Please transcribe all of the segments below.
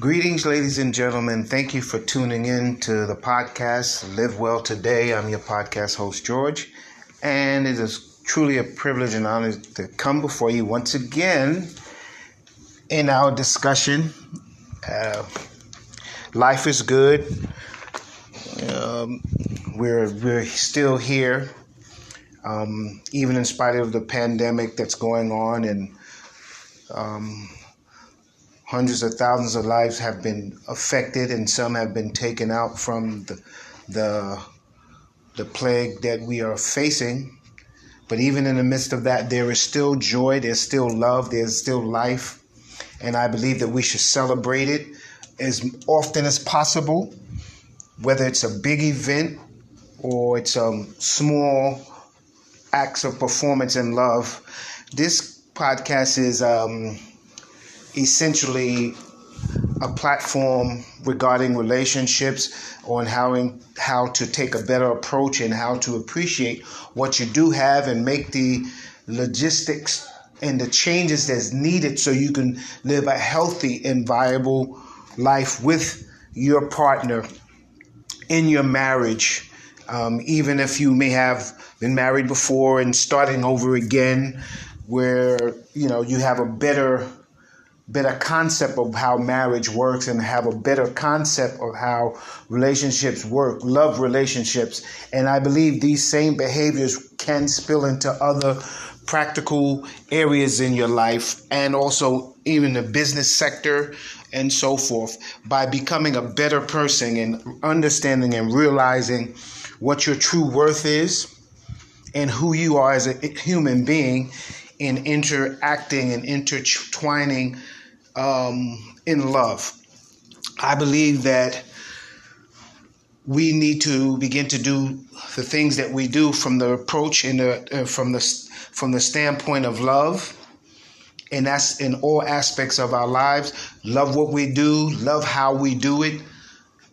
Greetings, ladies and gentlemen. Thank you for tuning in to the podcast Live Well Today. I'm your podcast host, George, and it is truly a privilege and honor to come before you once again in our discussion. Uh, life is good. Um, we're we're still here, um, even in spite of the pandemic that's going on and. Um, hundreds of thousands of lives have been affected and some have been taken out from the the, the plague that we are facing. But even in the midst of that there is still joy there's still love there's still life. And i believe that we should celebrate it as often as possible whether it's a big event or it's a um, small acts of performance and love. This podcast is um, essentially a platform regarding relationships on how in, how to take a better approach and how to appreciate what you do have and make the logistics and the changes that's needed so you can live a healthy and viable life with your partner in your marriage. Um, even if you may have been married before and starting over again where you know you have a better better concept of how marriage works and have a better concept of how relationships work, love relationships. And I believe these same behaviors can spill into other practical areas in your life and also even the business sector and so forth by becoming a better person and understanding and realizing what your true worth is and who you are as a human being in interacting and intertwining um, in love. I believe that we need to begin to do the things that we do from the approach and the, uh, from the from the standpoint of love, and that's in all aspects of our lives. Love what we do, love how we do it,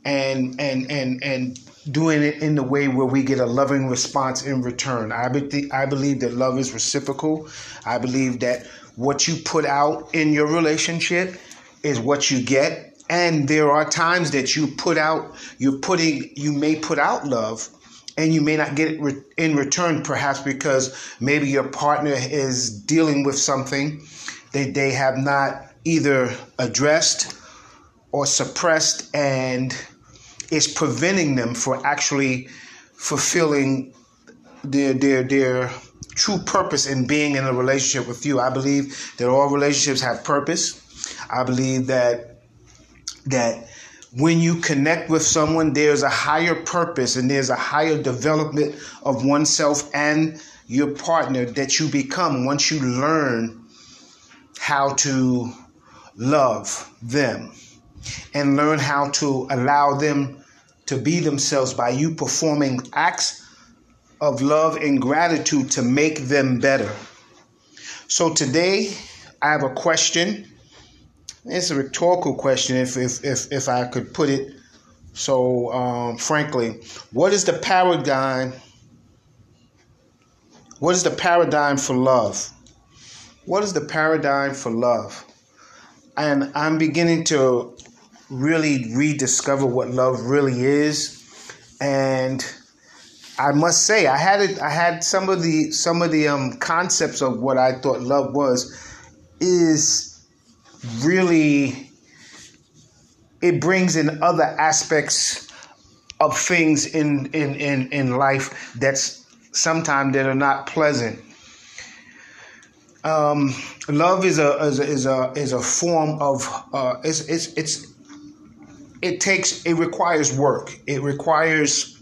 and and and and doing it in the way where we get a loving response in return. I, be- I believe that love is reciprocal. I believe that what you put out in your relationship is what you get. And there are times that you put out, you're putting, you may put out love and you may not get it in return, perhaps because maybe your partner is dealing with something that they have not either addressed or suppressed and is preventing them from actually fulfilling their their their true purpose in being in a relationship with you. I believe that all relationships have purpose. I believe that that when you connect with someone, there's a higher purpose and there's a higher development of oneself and your partner that you become once you learn how to love them and learn how to allow them to be themselves by you performing acts of love and gratitude to make them better. So today I have a question. It's a rhetorical question, if if if, if I could put it so um, frankly. What is the paradigm? What is the paradigm for love? What is the paradigm for love? And I'm beginning to really rediscover what love really is. And I must say, I had it. I had some of the some of the um, concepts of what I thought love was is really it brings in other aspects of things in in in, in life that's sometimes that are not pleasant. Um, love is a is a is a, is a form of uh, it's it's it's it takes it requires work. It requires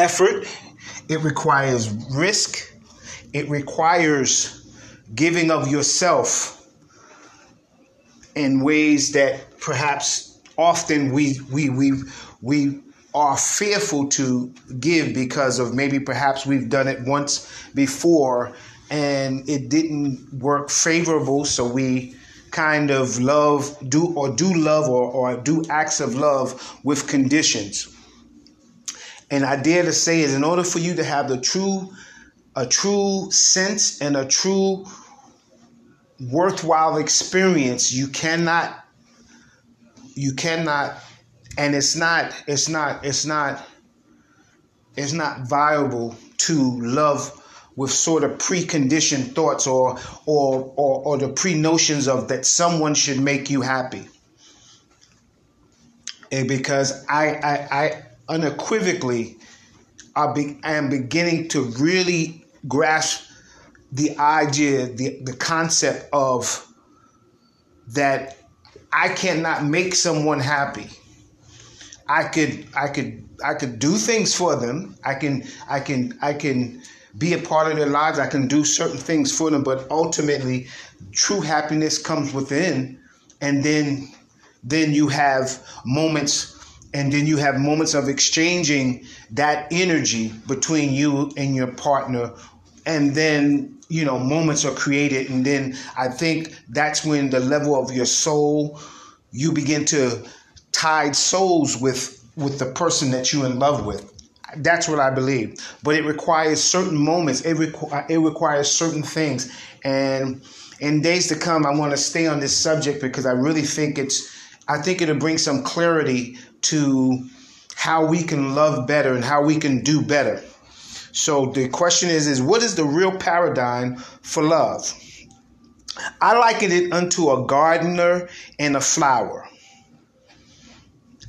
effort. It requires risk. It requires giving of yourself in ways that perhaps often we we we we are fearful to give because of maybe perhaps we've done it once before and it didn't work favorable so we kind of love do or do love or, or do acts of love with conditions and i dare to say is in order for you to have the true a true sense and a true worthwhile experience you cannot you cannot and it's not it's not it's not it's not viable to love with sort of preconditioned thoughts or or or, or the pre-notions of that someone should make you happy. And because I, I, I unequivocally I, be, am beginning to really grasp the idea, the, the concept of that I cannot make someone happy. I could I could I could do things for them. I can I can I can be a part of their lives. I can do certain things for them, but ultimately true happiness comes within and then then you have moments and then you have moments of exchanging that energy between you and your partner. And then you know moments are created. And then i think that's when the level of your soul you begin to tide souls with with the person that you're in love with. That's what i believe. But it requires certain moments. It, requ- uh, it requires certain things. And in days to come i want to stay on this subject because i really think it's I think it'll bring some clarity to how we can love better and how we can do better. So the question is is what is the real paradigm for love? I liken it unto a gardener and a flower.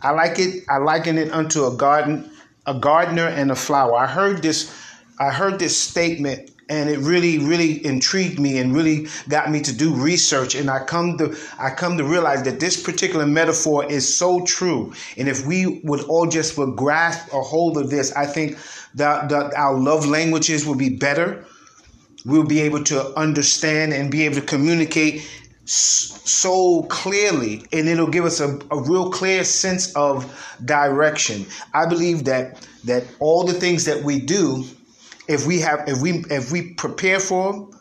I like it I liken it unto a garden a gardener and a flower. I heard this I heard this statement and it really really intrigued me and really got me to do research. And i come to i come to realize that this particular metaphor is so true. And if we would all just would grasp a hold of this i think that, that our love languages will be better. We'll be able to understand and be able to communicate so clearly. And it'll give us a, a real clear sense of direction. I believe that that all the things that we do if we have if we if we prepare for them,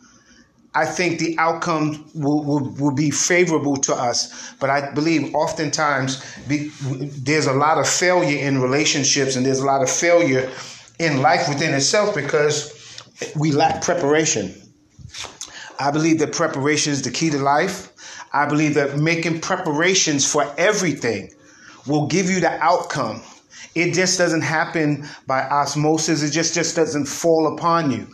I think the outcome will, will, will be favorable to us. But I believe oftentimes be, there's a lot of failure in relationships and there's a lot of failure in life within itself because we lack preparation. I believe that preparation is the key to life. I believe that making preparations for everything will give you the outcome it just doesn't happen by osmosis. It just, just doesn't fall upon you.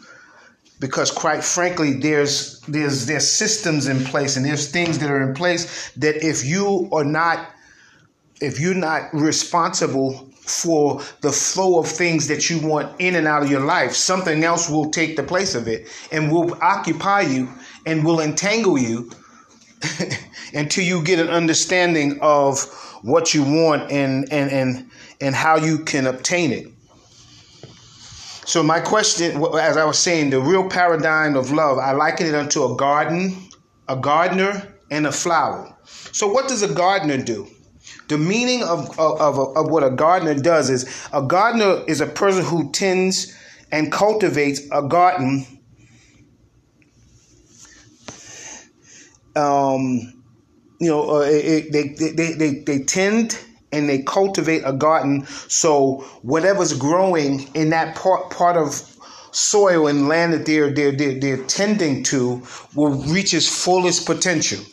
Because quite frankly, there's there's there's systems in place and there's things that are in place that if you are not if you're not responsible for the flow of things that you want in and out of your life, something else will take the place of it and will occupy you and will entangle you until you get an understanding of what you want and and and and how you can obtain it. So my question, as I was saying, the real paradigm of love, I liken it unto a garden, a gardener, and a flower. So what does a gardener do? The meaning of, of, of, of what a gardener does is a gardener is a person who tends and cultivates a garden um, you know, uh, it, they, they, they, they tend and they cultivate a garden so whatever's growing in that part, part of soil and land that they're, they're, they're, they're tending to will reach its fullest potential.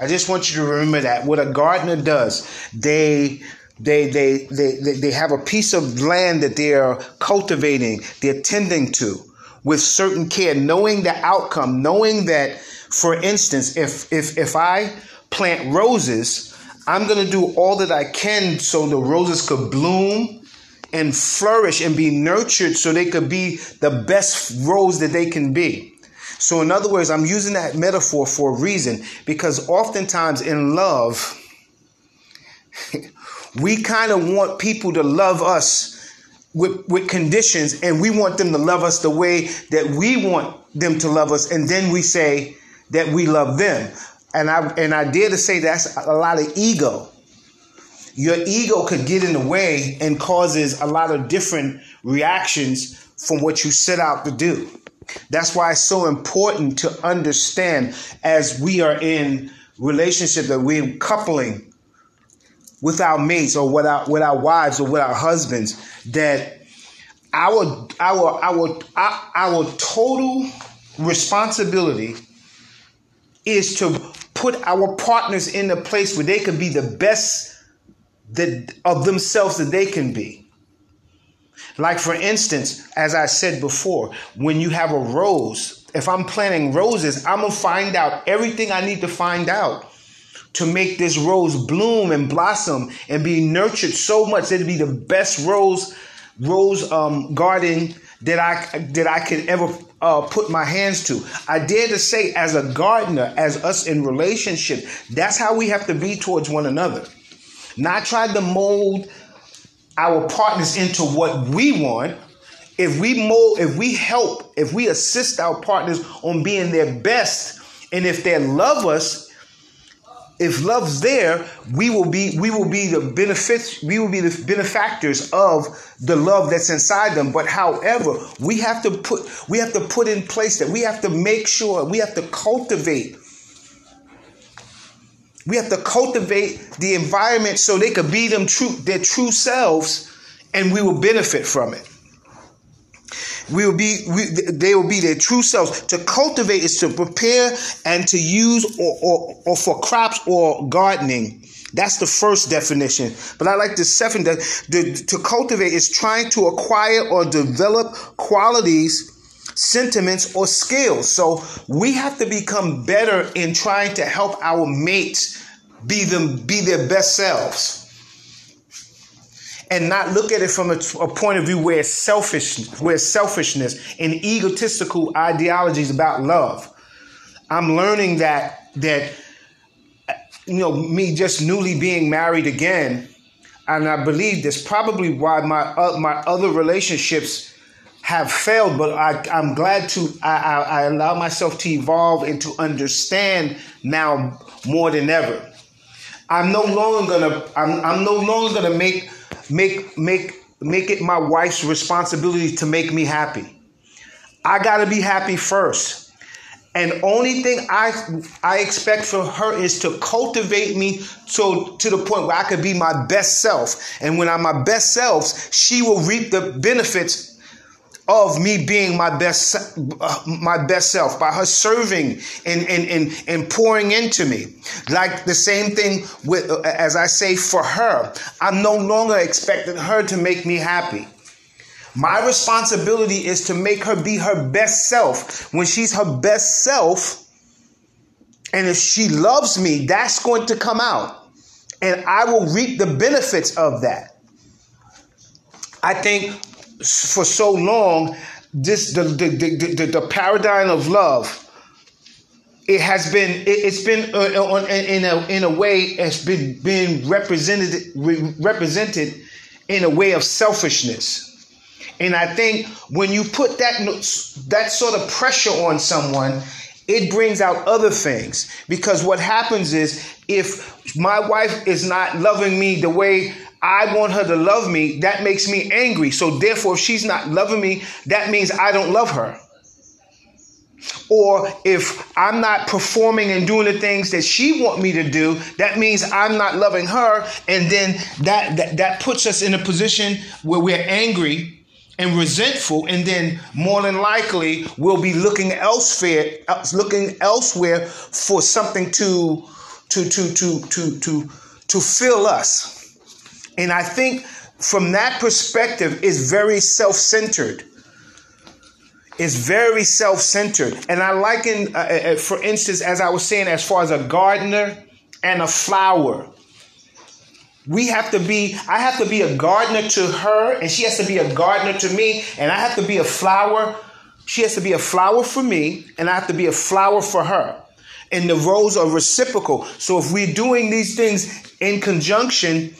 I just want you to remember that. What a gardener does, they they, they, they, they, they have a piece of land that they're cultivating, they're tending to with certain care, knowing the outcome, knowing that for instance, if if if I plant roses, I'm going to do all that I can so the roses could bloom and flourish and be nurtured so they could be the best rose that they can be. So, in other words, I'm using that metaphor for a reason because oftentimes in love, we kind of want people to love us with, with conditions and we want them to love us the way that we want them to love us. And then we say, that we love them. And I and I dare to say that's a lot of ego. Your ego could get in the way and causes a lot of different reactions from what you set out to do. That's why it's so important to understand as we are in relationship that we're coupling with our mates or with our with our wives or with our husbands that our our our our, our total responsibility is to put our partners in a place where they can be the best that, of themselves that they can be. Like, for instance, as I said before, when you have a rose, if I'm planting roses, I'm going to find out everything I need to find out to make this rose bloom and blossom and be nurtured so much that it be the best rose rose um, garden that I that I could ever uh, put my hands to. I dare to say, as a gardener, as us in relationship, that's how we have to be towards one another. Not try to mold our partners into what we want. If we mold, if we help, if we assist our partners on being their best, and if they love us, if love's there, we will be we will be the benefits we will be the benefactors of the love that's inside them. But however, we have to put we have to put in place that we have to make sure we have to cultivate we have to cultivate the environment so they could be them true their true selves and we will benefit from it. We will be we, they will be their true selves. To cultivate is to prepare and to use or, or, or for crops or gardening. That's the first definition. But I like the second that to cultivate is trying to acquire or develop qualities, sentiments, or skills. So we have to become better in trying to help our mates be them be their best selves and not look at it from a, a, point of view where selfish, where selfishness and egotistical ideologies about love. I'm learning that that you know me just newly being married again, and I believe that's probably why my uh, my other relationships have failed. But I, I'm glad to I, I, I allow myself to evolve and to understand now more than ever. I'm no longer gonna I'm, I'm no longer gonna make make make make it my wife's responsibility to make me happy. I got to be happy first. And only thing I I expect from her is to cultivate me so to the point where I could be my best self. And when I'm my best self, she will reap the benefits of me being my best uh, my best self by her serving and, and and and pouring into me. Like the same thing with uh, as i say for her i'm no longer expecting her to make me happy. My responsibility is to make her be her best self. When she's her best self and if she loves me that's going to come out. And i will reap the benefits of that. I think for so long, this the the, the, the, the paradigm of love it has been it, has been uh, on, in a in a way it's been being represented represented in a way of selfishness. And i think when you put that that sort of pressure on someone it brings out other things. Because what happens is if my wife is not loving me the way I want her to love me, that makes me angry. So therefore, if she's not loving me, that means I don't love her. Or if I'm not performing and doing the things that she want me to do, that means I'm not loving her. And then that, that, that puts us in a position where we're angry and resentful. And then more than likely, we'll be looking elsewhere, uh, looking elsewhere for something to, to, to, to, to, to, to fill us. And I think from that perspective, it's very self centered. It's very self centered. And I liken, uh, uh, uh, for instance, as I was saying, as far as a gardener and a flower. We have to be, I have to be a gardener to her, and she has to be a gardener to me, and I have to be a flower. She has to be a flower for me, and I have to be a flower for her. And the roles are reciprocal. So if we're doing these things in conjunction,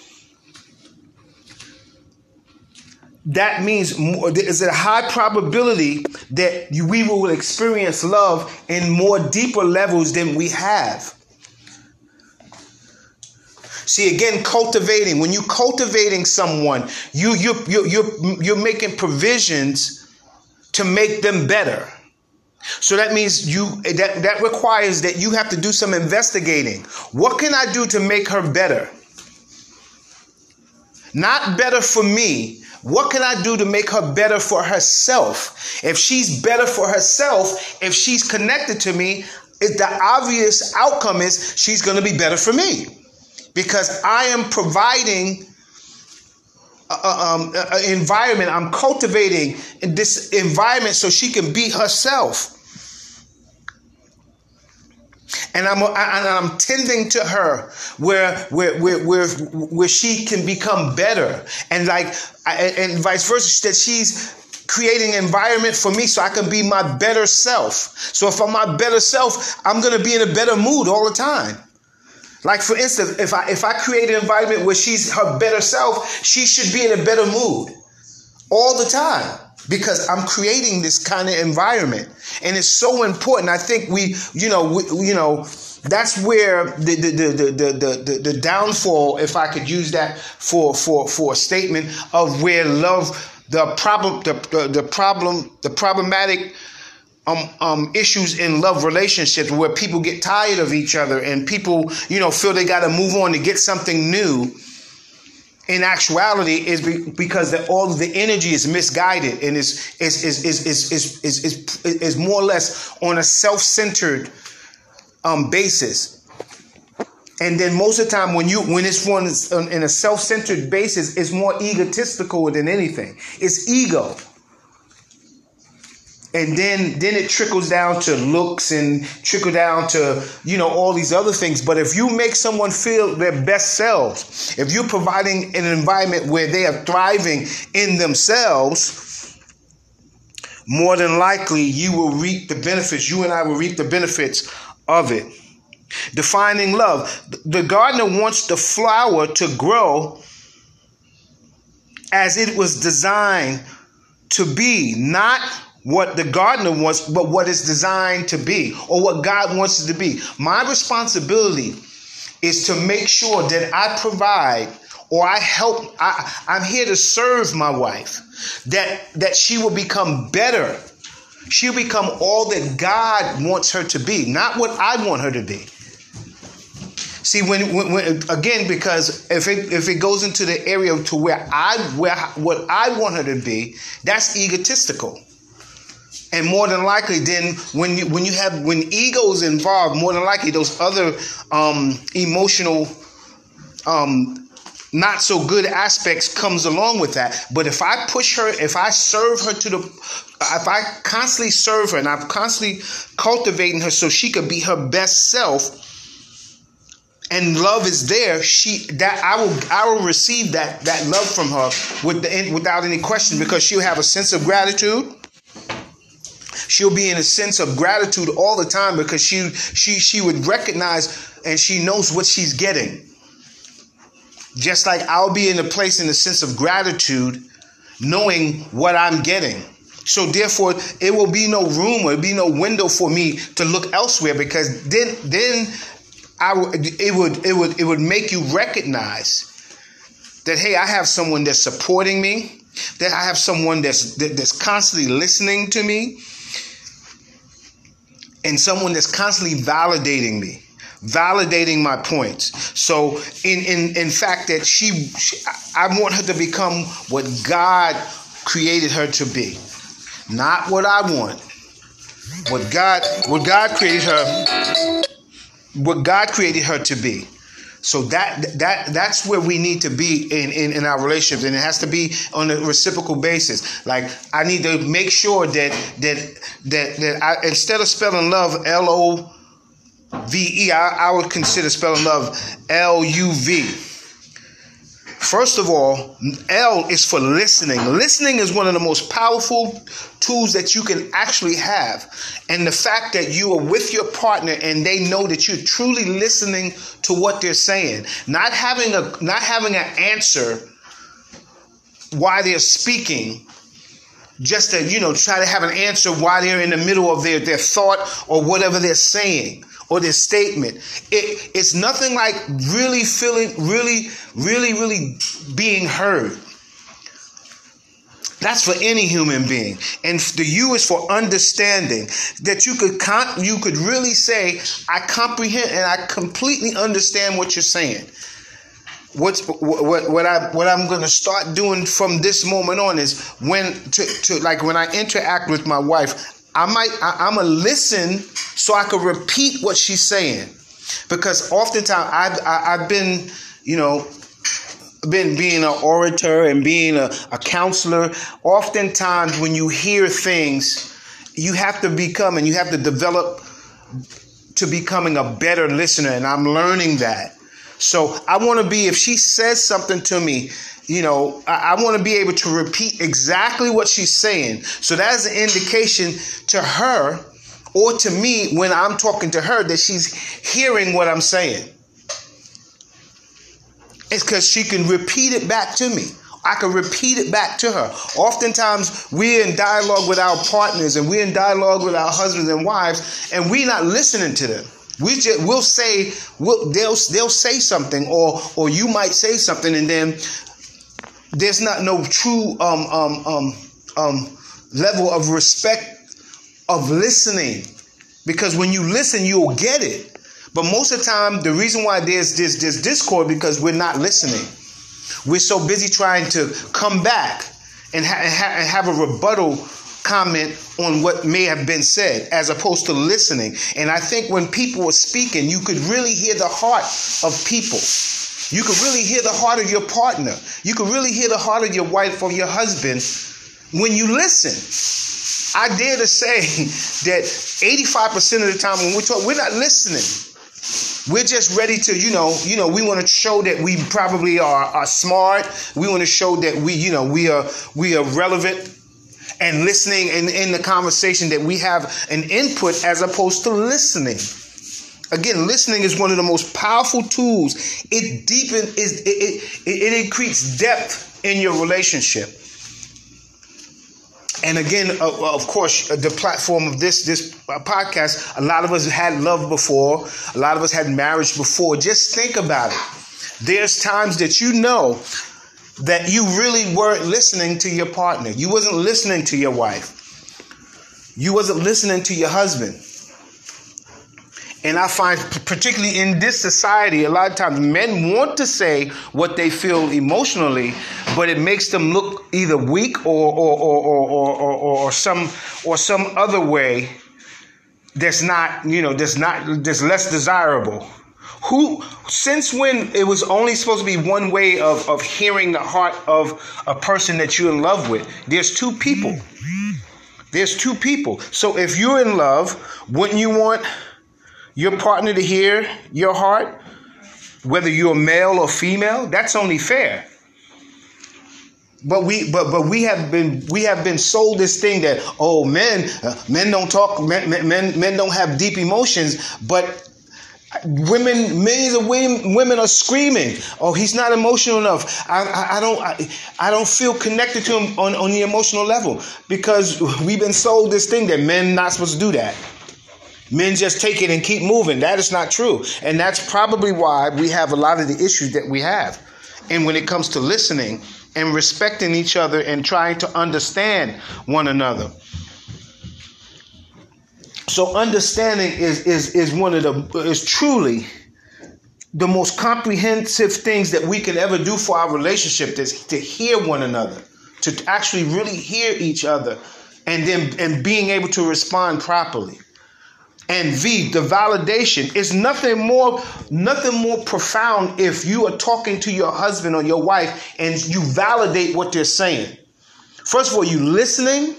that means more, there's a high probability that we will experience love in more deeper levels than we have. See again, cultivating. When you're cultivating someone, you you you you're, you're making provisions to make them better. So that means you that that requires that you have to do some investigating. What can I do to make her better? Not better for me, what can I do to make her better for herself? If she's better for herself, if she's connected to me, it, the obvious outcome is she's going to be better for me because I am providing um, environment. I'm cultivating this environment so she can be herself. And I'm, and I'm tending to her where, where, where, where, where she can become better. And like, and vice versa, that she's creating environment for me so I can be my better self. So if I'm my better self, I'm going to be in a better mood all the time. Like for instance, if I if I create an environment where she's her better self, she should be in a better mood all the time because I'm creating this kind of environment, and it's so important. I think we, you know, we, you know, that's where the the, the the the the downfall, if I could use that for for for a statement of where love, the problem, the the, the problem, the problematic um, um, issues in love relationships where people get tired of each other and people, you know, feel they got to move on to get something new. In actuality, is be, because the, all of the energy is misguided and is is is is is is is, is, is more or less on a self-centered um, basis. And then most of the time, when you when it's one in a self-centered basis, it's more egotistical than anything. It's ego and then then it trickles down to looks and trickle down to you know all these other things. But if you make someone feel their best selves if you're providing an environment where they are thriving in themselves more than likely you will reap the benefits you and i will reap the benefits of it. Defining love. The gardener wants the flower to grow as it was designed to be not what the gardener wants, but what it's designed to be, or what God wants it to be. My responsibility is to make sure that I provide or I help. I, I'm here to serve my wife, that that she will become better. She'll become all that God wants her to be, not what I want her to be. See, when, when, when, again, because if it if it goes into the area to where I where what I want her to be, that's egotistical and more than likely then when you when you have when ego's involved more than likely those other um, emotional um, not so good aspects comes along with that. But if i push her if i serve her to the if i constantly serve her and i'm constantly cultivating her so she could be her best self and love is there she that i will i will receive that that love from her with the, without any question because she'll have a sense of gratitude she'll be in a sense of gratitude all the time because she she she would recognize and she knows what she's getting. Just like I'll be in a place in a sense of gratitude, knowing what I'm getting. So therefore, it will be no room or be no window for me to look elsewhere because then then I it would it would it would make you recognize that hey, I have someone that's supporting me, that I have someone that's that's constantly listening to me, and someone that's constantly validating me validating my points. So in in in fact that she, she, i want her to become what god created her to be. Not what i want. What god what god created her what god created her to be so that that that's where we need to be in, in, in our relationships, and it has to be on a reciprocal basis. Like I need to make sure that that that that I, instead of spelling love L O V E, I, I would consider spelling love L U V First of all, L is for listening. Listening is one of the most powerful tools that you can actually have. And the fact that you are with your partner and they know that you're truly listening to what they're saying, not having a not having an answer why they're speaking, just to, you know, try to have an answer while they're in the middle of their, their thought or whatever they're saying or this statement. It, it's nothing like really feeling, really, really, really being heard. That's for any human being. And the U is for understanding that you could con- you could really say, I comprehend and I completely understand what you're saying. What's what what I what I'm gonna start doing from this moment on is when to, to like when I interact with my wife, I might I, I'm a listen so I can repeat what she's saying because oftentimes I've I, I've been you know been being an orator and being a, a counselor. Oftentimes when you hear things, you have to become and you have to develop to becoming a better listener, and I'm learning that. So I want to be if she says something to me you know, I, I want to be able to repeat exactly what she's saying. So that's an indication to her or to me when I'm talking to her that she's hearing what I'm saying. It's because she can repeat it back to me. I can repeat it back to her. Oftentimes, we're in dialogue with our partners and we're in dialogue with our husbands and wives, and we're not listening to them. We just we'll say we'll, they'll they'll say something, or or you might say something, and then there's not no true um, um, um, um, level of respect of listening. Because when you listen you'll get it. But most of the time the reason why there's this this discord because we're not listening. We're so busy trying to come back and, ha- and have a rebuttal comment on what may have been said as opposed to listening. And i think when people are speaking you could really hear the heart of people you can really hear the heart of your partner. You can really hear the heart of your wife or your husband when you listen. I dare to say that 85% of the time when we talk, we're not listening. We're just ready to, you know, you know, we want to show that we probably are, are smart. We want to show that we, you know, we are we are relevant and listening and in the conversation that we have an input as opposed to listening. Again, listening is one of the most powerful tools. It deepens, it, it, it, it increases depth in your relationship. And again, uh, uh of course, uh, the platform of this this uh, podcast. A lot of us had love before. A lot of us had marriage before. Just think about it. There's times that you know that you really weren't listening to your partner. You wasn't listening to your wife. You wasn't listening to your husband. And I find, particularly in this society, a lot of times men want to say what they feel emotionally, but it makes them look either weak or or or or, or, or, some or some other way that's not you know that's not that's less desirable. Who since when it was only supposed to be one way of of hearing the heart of a person that you're in love with? There's two people. There's two people. So if you're in love, wouldn't you want your partner to hear your heart, whether you're male or female, that's only fair. But we, but but we have been we have been sold this thing that oh men uh, men don't talk men, men men don't have deep emotions, but women millions of women, women are screaming oh he's not emotional enough i, I, I don't I, I, don't feel connected to him on, on the emotional level because we've been sold this thing that men not supposed to do that Men just take it and keep moving. That is not true. And that's probably why we have a lot of the issues that we have. And when it comes to listening and respecting each other and trying to understand one another. So understanding is is is one of the is truly the most comprehensive things that we can ever do for our relationship is to hear one another, to actually really hear each other, and then and being able to respond properly and V, the validation is nothing more, nothing more profound if you are talking to your husband or your wife and you validate what they're saying. First of all, you listening,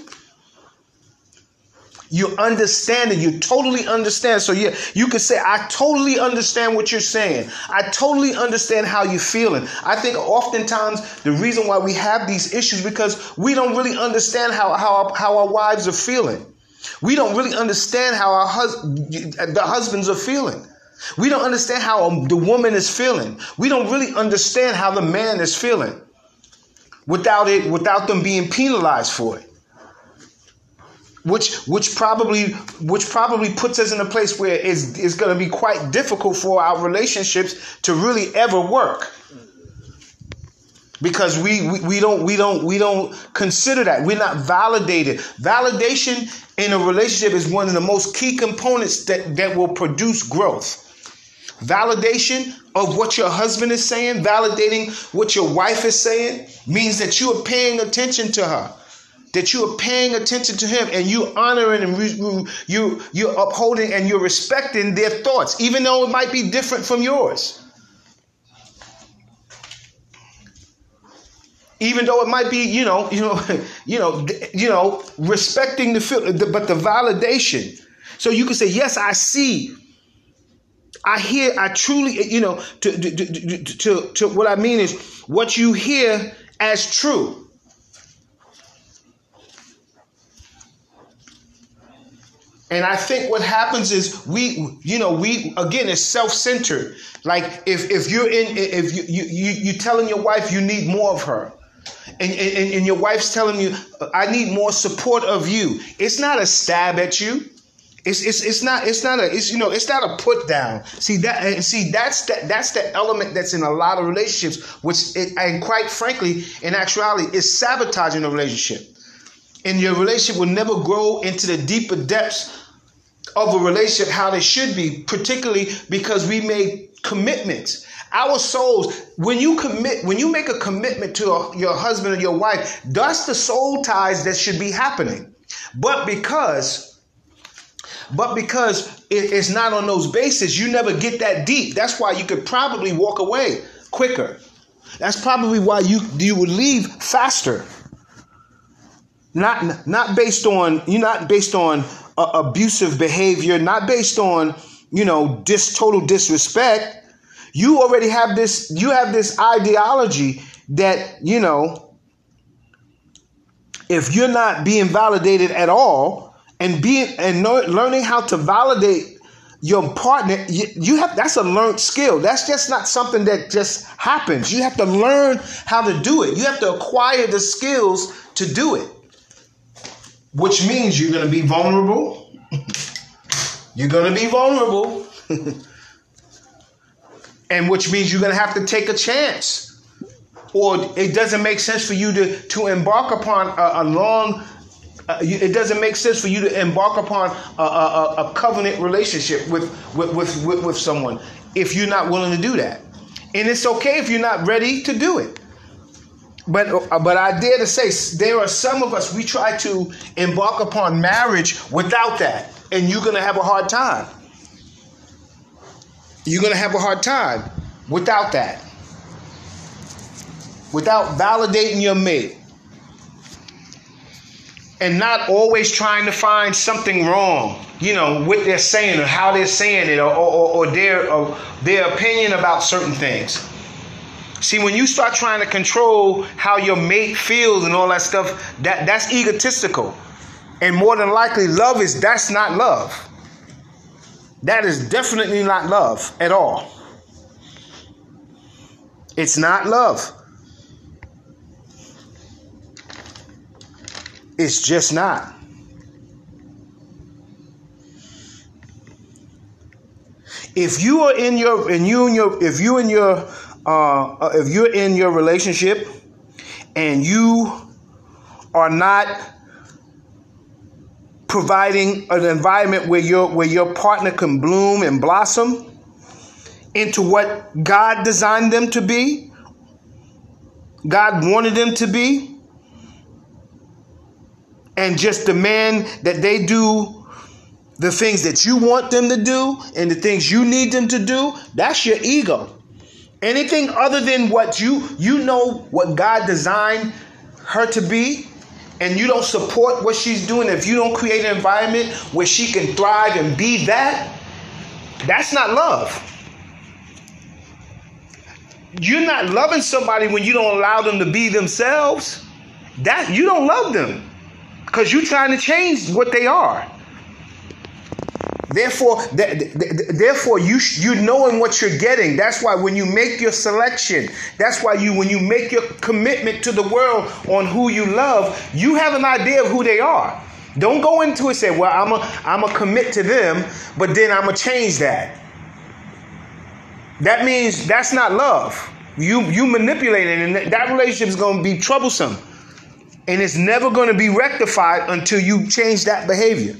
you understand it, you totally understand. So yeah, you can say, I totally understand what you're saying. I totally understand how you're feeling. I think oftentimes the reason why we have these issues because we don't really understand how, how, how our wives are feeling. We don't really understand how our hus- the husbands are feeling. We don't understand how um, the woman is feeling. We don't really understand how the man is feeling without it without them being penalized for it. Which which probably which probably puts us in a place where it's, it's going to be quite difficult for our relationships to really ever work because we, we, we don't we don't we don't consider that. We're not validated. Validation in a relationship is one of the most key components that, that will produce growth. Validation of what your husband is saying validating what your wife is saying means that you are paying attention to her. That you are paying attention to him and you honoring and you you you're upholding and you're respecting their thoughts even though it might be different from yours even though it might be you know you know you know you know respecting the but the validation. So you can say yes i see. I hear i truly you know to to, to, to, to what i mean is what you hear as true. And I think what happens is we, you know, we again it's self-centered. Like if if you're in if you you you you telling your wife you need more of her, and, and and your wife's telling you I need more support of you. It's not a stab at you. It's, it's, it's not it's not a it's you know it's not a put down. See that see that's that that's the element that's in a lot of relationships, which it, and quite frankly, in actuality, is sabotaging a relationship. And your relationship will never grow into the deeper depths of a relationship how they should be, particularly because we made commitments. Our souls, when you commit, when you make a commitment to a, your husband or your wife, that's the soul ties that should be happening. But because, but because it, it's not on those bases, you never get that deep. That's why you could probably walk away quicker. That's probably why you you would leave faster. Not not based on you're not based on uh, abusive behavior, not based on, you know, dis total disrespect. You already have this, you have this ideology that, you know, if you're not being validated at all and being and know, learning how to validate your partner you, you, have that's a learned skill that's just not something that just happens you have to learn how to do it you have to acquire the skills to do it which means you're going to be vulnerable. you're going to be vulnerable. and which means you're going to have to take a chance. Or it doesn't make sense for you to, to embark upon a, a long, uh, it doesn't make sense for you to embark upon a, a, a covenant relationship with, with, with, with, with someone if you're not willing to do that. And it's okay if you're not ready to do it. But uh, but I dare to say there are some of us we try to embark upon marriage without that, and you're gonna have a hard time. You're gonna have a hard time without that. Without validating your mate. And not always trying to find something wrong, you know, what they're saying or how they're saying it or, or, or their, or their opinion about certain things. See, when you start trying to control how your mate feels and all that stuff, that, that's egotistical. And more than likely, love is that's not love. That is definitely not love at all. It's not love. It's just not. If you are in your and you and your if you and your uh, if you're in your relationship and you are not providing an environment where your where your partner can bloom and blossom into what God designed them to be, God wanted them to be, and just demand that they do the things that you want them to do and the things you need them to do, that's your ego. Anything other than what you you know what God designed her to be, and you don't support what she's doing, if you don't create an environment where she can thrive and be that, that's not love. You're not loving somebody when you don't allow them to be themselves. That you don't love them because you're trying to change what they are. Therefore, th- th- therefore, you you knowing what you're getting. That's why when you make your selection, that's why you when you make your commitment to the world on who you love, you have an idea of who they are. Don't go into it say, "Well, I'm a I'm a commit to them, but then I'm gonna change that." That means that's not love. You you manipulating, and that relationship is gonna be troublesome, and it's never gonna be rectified until you change that behavior.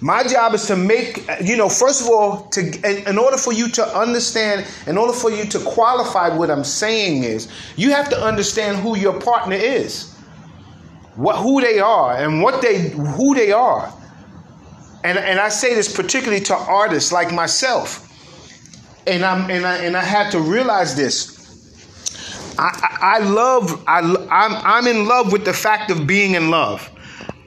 My job is to make, you know, first of all, to in, in, order for you to understand, in order for you to qualify what I'm saying is, you have to understand who your partner is. what who they are and what they who they are. And and I say this particularly to artists like myself. And I'm and I and I had to realize this. I, I, I love I I'm I'm in love with the fact of being in love.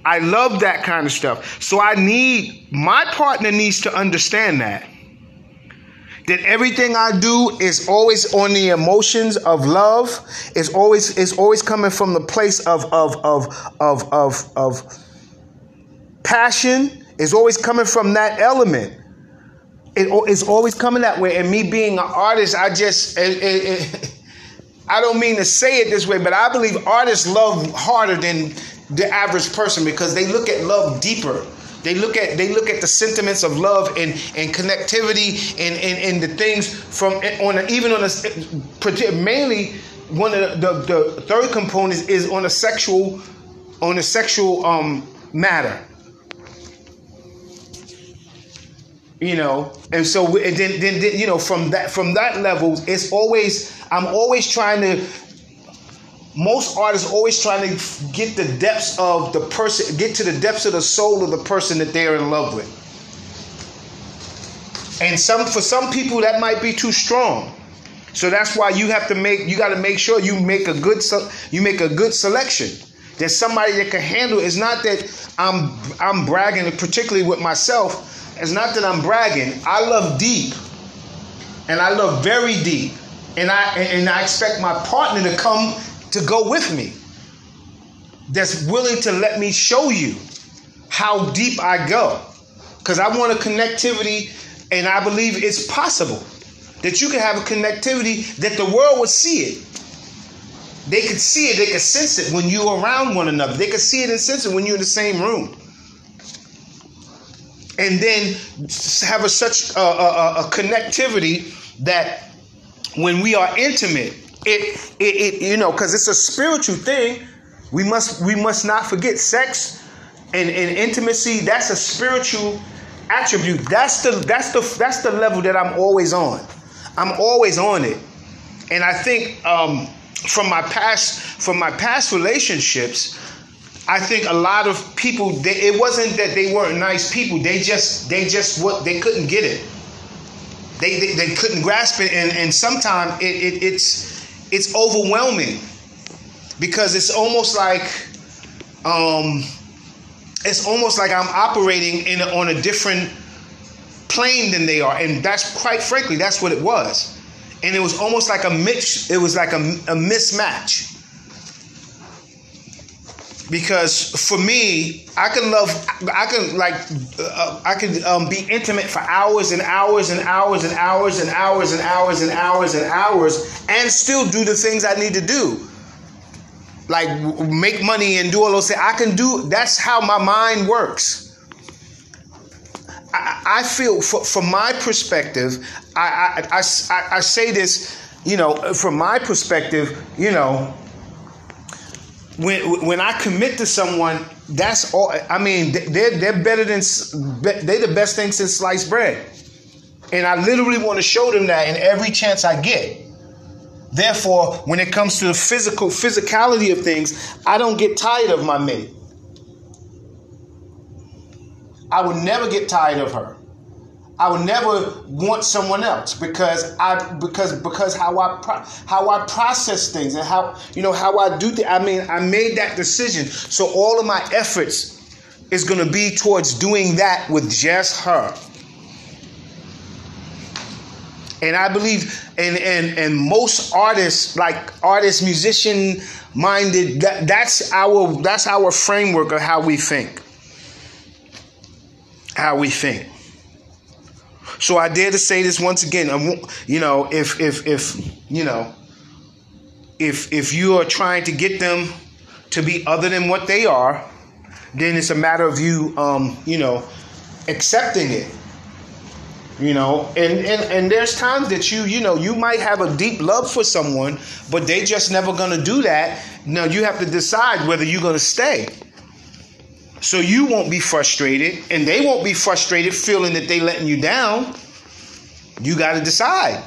I love that kind of stuff. So I need my partner needs to understand that that everything I do is always on the emotions of love. It's always is always coming from the place of of of of of, of passion. Is always coming from that element. It, it's always coming that way. And me being an artist, I just it, it, I don't mean to say it this way, but I believe artists love harder than the average person because they look at love deeper they look at they look at the sentiments of love and, and connectivity and, and, and the things from on a, even on a mainly one of the, the, the third component is on a sexual on a sexual um, matter. You know, and so then, then, then you know from that from that level, it's always I'm always trying to most artists always trying to get the depths of the person, get to the depths of the soul of the person that they're in love with. And some for some people that might be too strong. So that's why you have to make you got to make sure you make a good you make a good selection. There's somebody that can handle. It's not that I'm I'm bragging, particularly with myself. It's not that I'm bragging. I love deep, and I love very deep, and I and I expect my partner to come to go with me, that's willing to let me show you how deep I go. Because I want a connectivity, and I believe it's possible that you can have a connectivity that the world would see it. They could see it, they could sense it when you're around one another. They could see it and sense it when you're in the same room. And then have a, such a, a, a connectivity that when we are intimate, it, it, it you know, because it's a spiritual thing. We must we must not forget sex and, and intimacy. That's a spiritual attribute. That's the that's the that's the level that I'm always on. I'm always on it, and I think um, from my past from my past relationships, I think a lot of people they, it wasn't that they weren't nice people. They just they just what they couldn't get it. They, they, they couldn't grasp it, and, and sometimes it, it, it's it's overwhelming because it's almost like um, it's almost like I'm operating in on a different plane than they are, and that's quite frankly that's what it was, and it was almost like a mix. It was like a, a mismatch because for me, I can love, I can like, uh, I can um, be intimate for hours and hours and hours and hours and hours and hours and hours and hours, and still do the things I need to do, like make money and do all those things. I can do. That's how my mind works. I, I feel, for, from my perspective, I, I, I, I say this, you know, from my perspective, you know when when I commit to someone, that's all. I mean, they're they're better than they're the best thing since sliced bread, and I literally want to show them that in every chance I get. Therefore, when it comes to the physical physicality of things, I don't get tired of my mate. I would never get tired of her. I would never want someone else because I because because how I pro- how I process things and how you know how I do things. I mean, I made that decision, so all of my efforts is going to be towards doing that with just her. And I believe, and and and most artists, like artists, musician minded, that that's our that's our framework of how we think. How we think. So I dare to say this once again. You know, if if if you know, if if you are trying to get them to be other than what they are, then it's a matter of you, um, you know, accepting it. You know, and, and and there's times that you you know you might have a deep love for someone, but they just never gonna do that. Now you have to decide whether you're gonna stay. So you won't be frustrated and they won't be frustrated feeling that they letting you down. You got to decide.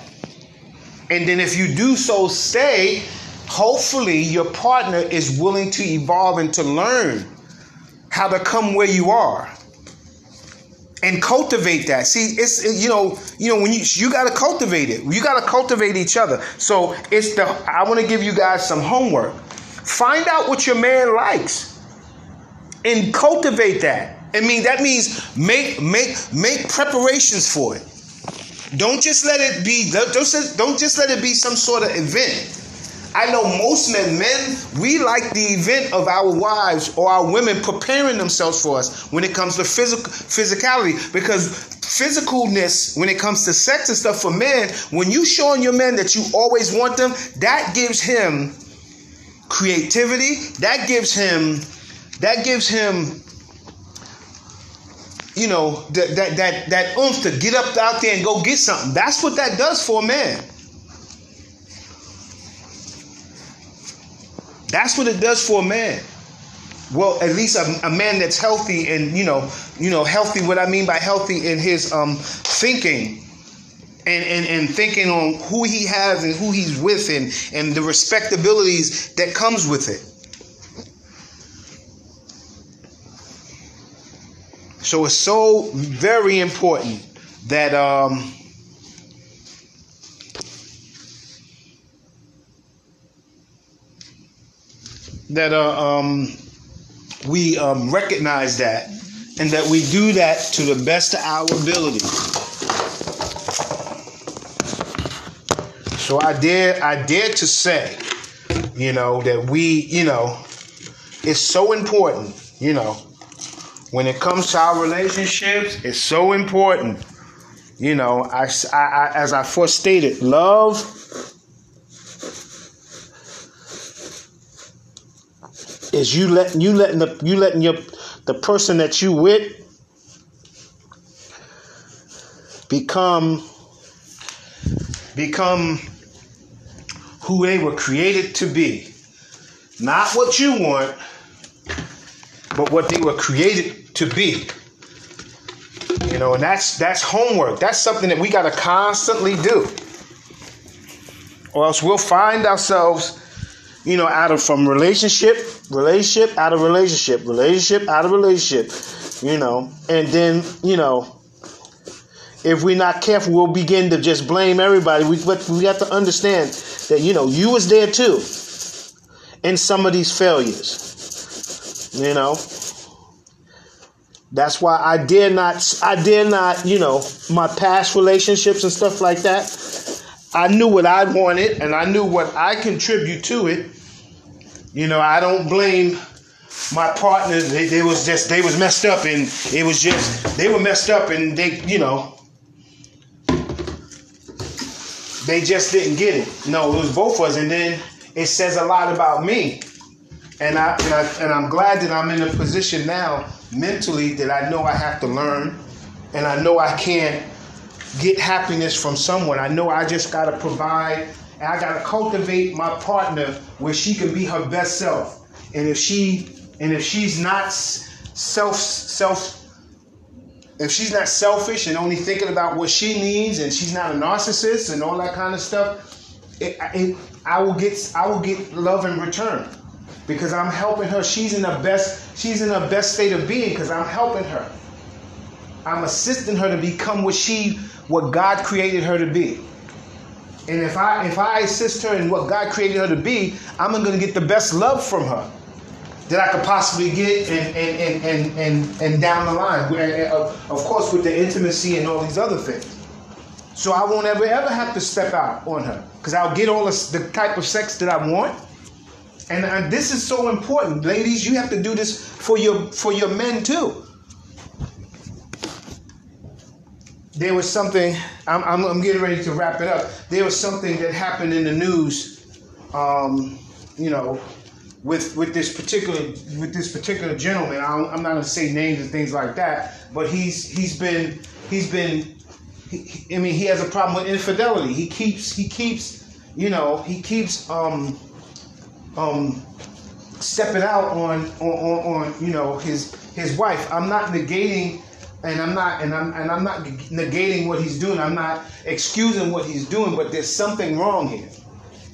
And then if you do so stay, hopefully your partner is willing to evolve and to learn how to come where you are and cultivate that. See, it's you know, you know when you you got to cultivate it. You got to cultivate each other. So it's the I want to give you guys some homework. Find out what your man likes and cultivate that. I mean, that means make make make preparations for it. Don't just let it be. Don't just, don't just let it be some sort of event. I know most men, men, we like the event of our wives or our women preparing themselves for us when it comes to physical physicality. Because physicalness, when it comes to sex and stuff for men, when you showing your man that you always want them, that gives him creativity. That gives him, that gives him you know, that that that that oomph to get up out there and go get something. That's what that does for a man. That's what it does for a man. Well, at least a, a, man that's healthy and you know, you know, healthy. What I mean by healthy in his um thinking, and and and thinking on who he has and who he's with, and and the respectabilities that comes with it. So it's so very important that um, that uh, um, we um, recognize that and that we do that to the best of our ability. So I dare I dare to say, you know, that we, you know, it's so important, you know, when it comes to our relationships, it's so important. You know, I, I, I as I first stated, love is you letting you letting the you letting your the person that you with become become who they were created to be. Not what you want, but what they were created to be. You know, and that's that's homework. That's something that we got to constantly do. Or else we'll find ourselves, you know, out of from relationship, relationship, out of relationship, relationship, out of relationship, you know, and then, you know, if we're not careful, we'll begin to just blame everybody. We, but we have to understand that, you know, you was there too in some of these failures. You know, that's why I did not, I did not, you know, my past relationships and stuff like that. I knew what I wanted and I knew what I contribute to it. You know, I don't blame my partners. They, they was just, they was messed up and it was just, they were messed up and they, you know, they just didn't get it. No, it was both of us. And then it says a lot about me and I, and I and I'm glad that I'm in a position now mentally that I know I have to learn, and I know I can't get happiness from someone. I know I just got to provide, and I got to cultivate my partner where she can be her best self. And if she and if she's not self self if she's not selfish and only thinking about what she needs and she's not a narcissist and all that kind of stuff it, it, i will get i will get love in return because I'm helping her. She's in the best, she's in the best state of being because I'm helping her. I'm assisting her to become what she, what God created her to be. And if I if I assist her in what God created her to be, I'm gonna get the best love from her that I could possibly get and and and and, and, down the line. Of course with the intimacy and all these other things. So I won't ever ever have to step out on her. Because I'll get all the type of sex that I want and, and this is so important, ladies. You have to do this for your for your men too. There was something. I'm, I'm, I'm getting ready to wrap it up. There was something that happened in the news. Um, you know, with with this particular with this particular gentleman. I am not going to say names and things like that, but he's he's been he's been. He, I mean, he has a problem with infidelity. He keeps he keeps you know he keeps um um, stepping out on, on, on, on, you know his his wife. I'm not negating, and I'm not and I'm and I'm not negating what he's doing. I'm not excusing what he's doing, but there's something wrong here.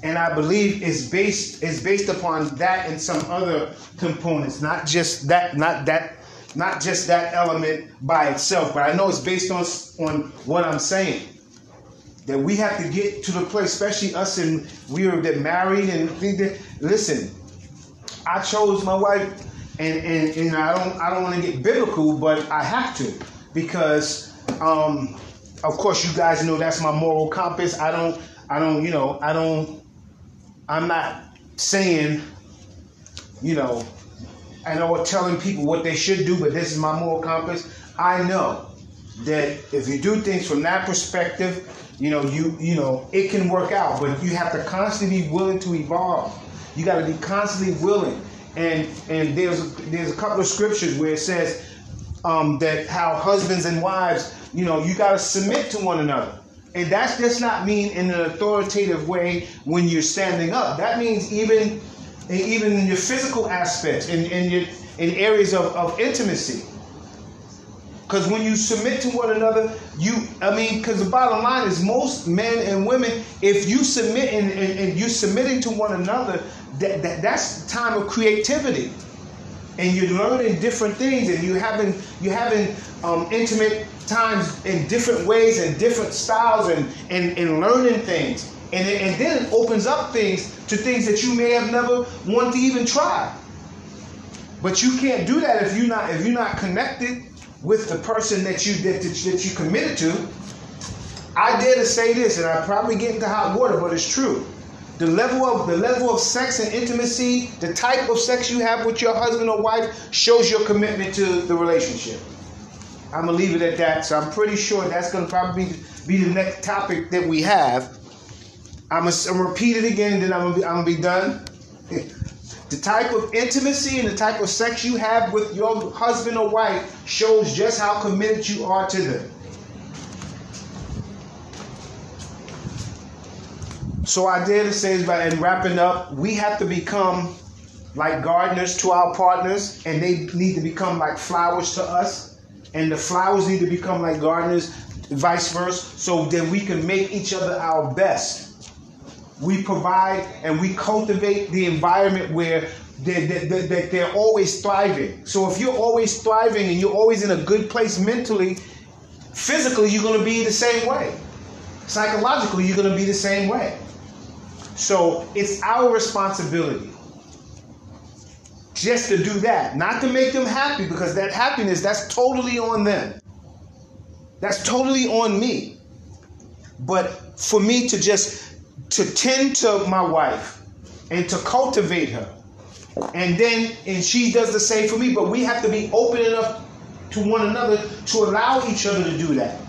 and I believe it's based is based upon that and some other components, not just that, not that, not just that element by itself. But I know it's based on on what I'm saying. That we have to get to the place, especially us and we are that married and think that listen, I chose my wife and, and, and I don't I don't want to get biblical, but I have to because um, of course you guys know that's my moral compass. I don't I don't you know I don't I'm not saying you know I know telling people what they should do, but this is my moral compass. I know that if you do things from that perspective, you know you you know it can work out, but you have to constantly be willing to evolve. You got to be constantly willing and and there's there's a couple of scriptures where it says um, that how husbands and wives, you know, you got to submit to one another. And that's just not mean in an authoritative way when you're standing up. That means even even in your physical aspects, in, in your in areas of, of intimacy. Because when you submit to one another, you, I mean, because the bottom line is most men and women, if you submit and, and, and you submitting to one another, that, that that's time of creativity. And you're learning different things and you having you having um, intimate times in different ways and different styles and and, and learning things. And, and then it opens up things to things that you may have never wanted to even try. But you can't do that if you're not if you're not connected with the person that you that, that you committed to i dare to say this and i probably get into hot water but it's true the level of the level of sex and intimacy, the type of sex you have with your husband or wife shows your commitment to the relationship. I'm gonna leave it at that. So I'm pretty sure that's gonna probably be the next topic that we have. I'm gonna, I'm gonna repeat it again, then I'm gonna be, I'm gonna be done. the type of intimacy and the type of sex you have with your husband or wife shows just how committed you are to them. So I dare to say and wrapping up, we have to become like gardeners to our partners, and they need to become like flowers to us, and the flowers need to become like gardeners, vice versa, so that we can make each other our best. We provide and we cultivate the environment where they're, they're, they're, they're always thriving. So if you're always thriving and you're always in a good place mentally, physically, you're going to be the same way. Psychologically, you're going to be the same way. So it's our responsibility just to do that, not to make them happy because that happiness, that's totally on them. That's totally on me. But for me to just to tend to my wife and to cultivate her. And then and she does the same for me, but we have to be open enough to one another to allow each other to do that.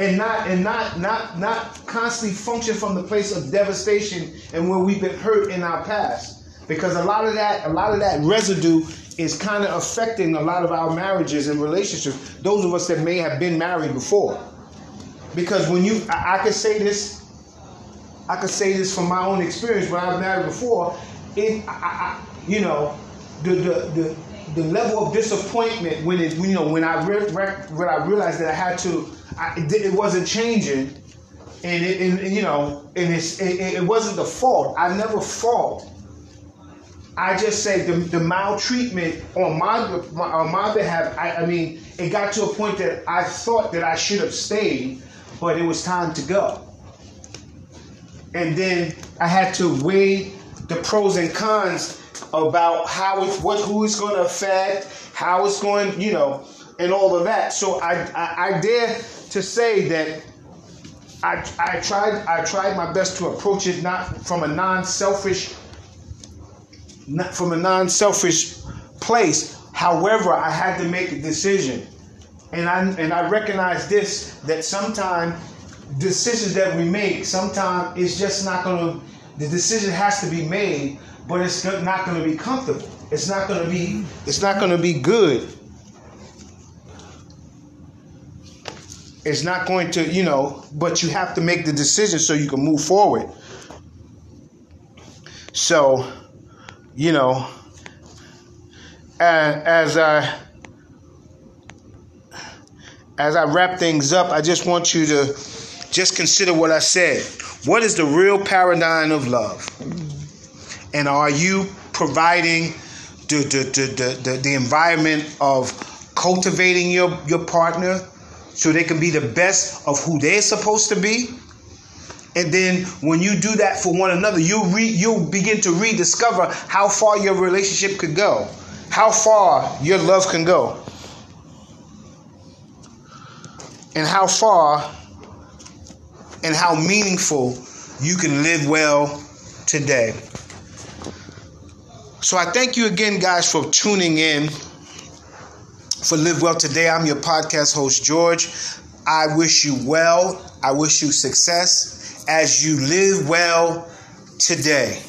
And not and not not not constantly function from the place of devastation and where we've been hurt in our past. Because a lot of that a lot of that residue is kind of affecting a lot of our marriages and relationships. Those of us that may have been married before. Because when you i, I could say this i could say this from my own experience when i was married before it I, I, you know the, the the the level of disappointment when it you know when I re- re- when I realized that I had to I, it wasn't changing, and, it, and, and you know, and it's, it, it, wasn't the fault. I never fault. I just say the, the maltreatment on my, my on my behalf. I, I mean, it got to a point that I thought that I should have stayed, but it was time to go. And then I had to weigh the pros and cons about how it, what, who it's going to affect, how it's going, you know, and all of that. So I, I, I dare to say that I, I tried I tried my best to approach it not from a non-selfish not from a non-selfish place. However, I had to make a decision. And I and I recognize this that sometimes decisions that we make, sometimes it's just not gonna the decision has to be made, but it's not gonna be comfortable. It's not gonna be it's not gonna be good. It's not going to, you know, but you have to make the decision so you can move forward. So, you know, as I as I wrap things up, I just want you to just consider what I said. What is the real paradigm of love? And are you providing the, the, the, the, the environment of cultivating your, your partner so they can be the best of who they're supposed to be? And then when you do that for one another, you re, you'll begin to rediscover how far your relationship could go, how far your love can go, and how far and how meaningful you can live well today. So I thank you again, guys, for tuning in for Live Well Today. I'm your podcast host, George. I wish you well. I wish you success as you live well today.